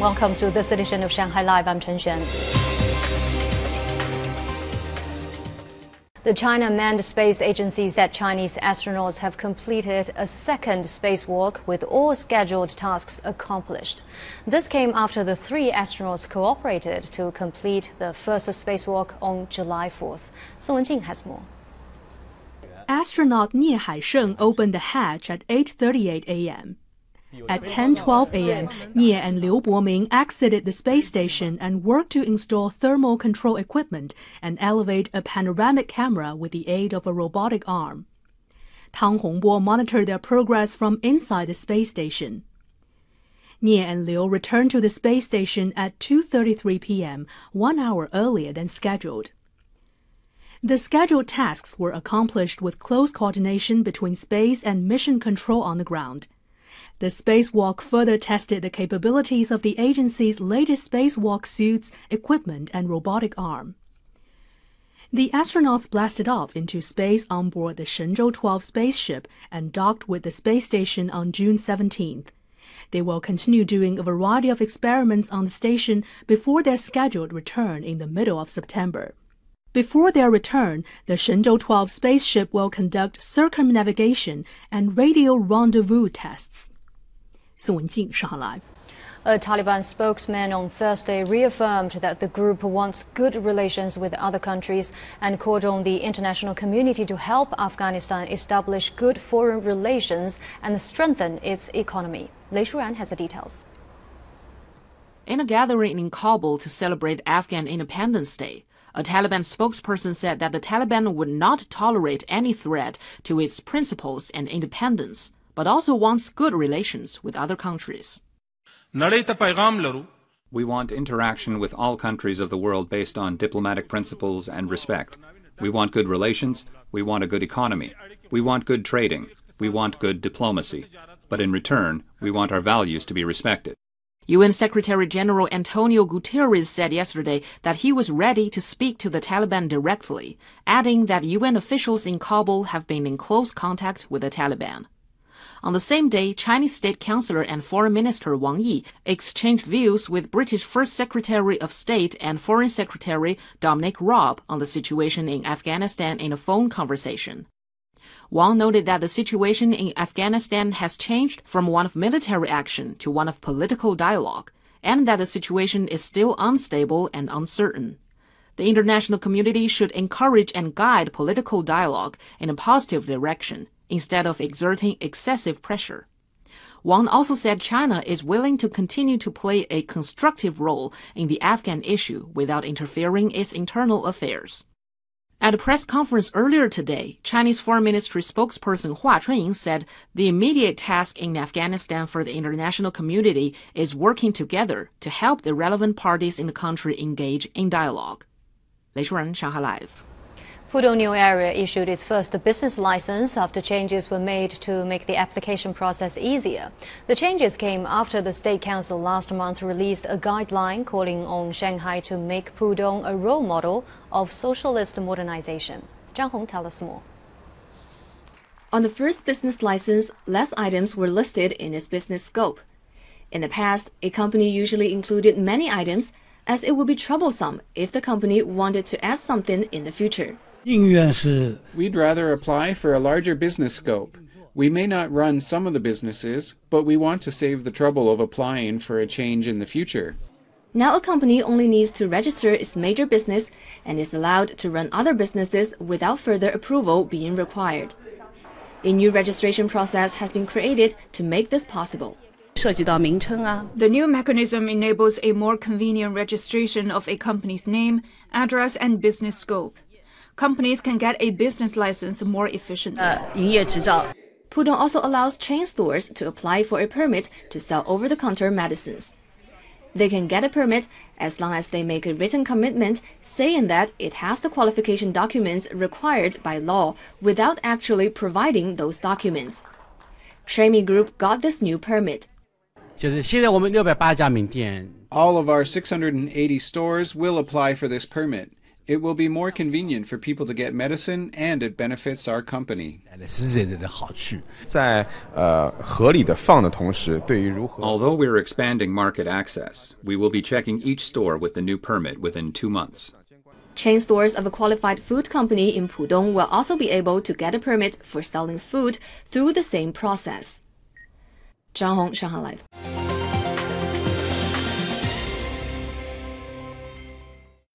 Welcome to this edition of Shanghai Live. I'm Chen Xuan. The China Manned Space Agency said Chinese astronauts have completed a second spacewalk with all scheduled tasks accomplished. This came after the three astronauts cooperated to complete the first spacewalk on July 4th. Song Wenjing has more. Astronaut Nie Haisheng opened the hatch at 8:38 a.m. At 10:12 a.m., Nie and Liu Boming exited the space station and worked to install thermal control equipment and elevate a panoramic camera with the aid of a robotic arm. Tang Hongbo monitored their progress from inside the space station. Nie and Liu returned to the space station at 2:33 p.m., 1 hour earlier than scheduled. The scheduled tasks were accomplished with close coordination between space and mission control on the ground. The spacewalk further tested the capabilities of the agency's latest spacewalk suits, equipment, and robotic arm. The astronauts blasted off into space on board the Shenzhou 12 spaceship and docked with the space station on June 17th. They will continue doing a variety of experiments on the station before their scheduled return in the middle of September. Before their return, the Shenzhou 12 spaceship will conduct circumnavigation and radio rendezvous tests. Live. A Taliban spokesman on Thursday reaffirmed that the group wants good relations with other countries and called on the international community to help Afghanistan establish good foreign relations and strengthen its economy. Lei Shuran has the details. In a gathering in Kabul to celebrate Afghan Independence Day, a Taliban spokesperson said that the Taliban would not tolerate any threat to its principles and independence but also wants good relations with other countries. We want interaction with all countries of the world based on diplomatic principles and respect. We want good relations. We want a good economy. We want good trading. We want good diplomacy. But in return, we want our values to be respected. UN Secretary General Antonio Guterres said yesterday that he was ready to speak to the Taliban directly, adding that UN officials in Kabul have been in close contact with the Taliban. On the same day, Chinese State Councilor and Foreign Minister Wang Yi exchanged views with British First Secretary of State and Foreign Secretary Dominic Raab on the situation in Afghanistan in a phone conversation. Wang noted that the situation in Afghanistan has changed from one of military action to one of political dialogue, and that the situation is still unstable and uncertain. The international community should encourage and guide political dialogue in a positive direction instead of exerting excessive pressure. Wang also said China is willing to continue to play a constructive role in the Afghan issue without interfering its internal affairs. At a press conference earlier today, Chinese Foreign Ministry spokesperson Hua Chunying said the immediate task in Afghanistan for the international community is working together to help the relevant parties in the country engage in dialogue. 雷淑仁，上海 Live。 New Area issued its first business license after changes were made to make the application process easier. The changes came after the State Council last month released a guideline calling on Shanghai to make Pudong a role model of socialist modernization. Zhang Hong tells us more. On the first business license, less items were listed in its business scope. In the past, a company usually included many items, as it would be troublesome if the company wanted to add something in the future. We'd rather apply for a larger business scope. We may not run some of the businesses, but we want to save the trouble of applying for a change in the future. Now a company only needs to register its major business and is allowed to run other businesses without further approval being required. A new registration process has been created to make this possible. The new mechanism enables a more convenient registration of a company's name, address, and business scope companies can get a business license more efficiently. Uh, Pudong also allows chain stores to apply for a permit to sell over the counter medicines. They can get a permit as long as they make a written commitment saying that it has the qualification documents required by law without actually providing those documents. Tremi Group got this new permit. All of our 680 stores will apply for this permit. It will be more convenient for people to get medicine and it benefits our company. Although we're expanding market access, we will be checking each store with the new permit within two months. Chain stores of a qualified food company in Pudong will also be able to get a permit for selling food through the same process. Zhang Hong, Shanghai Live.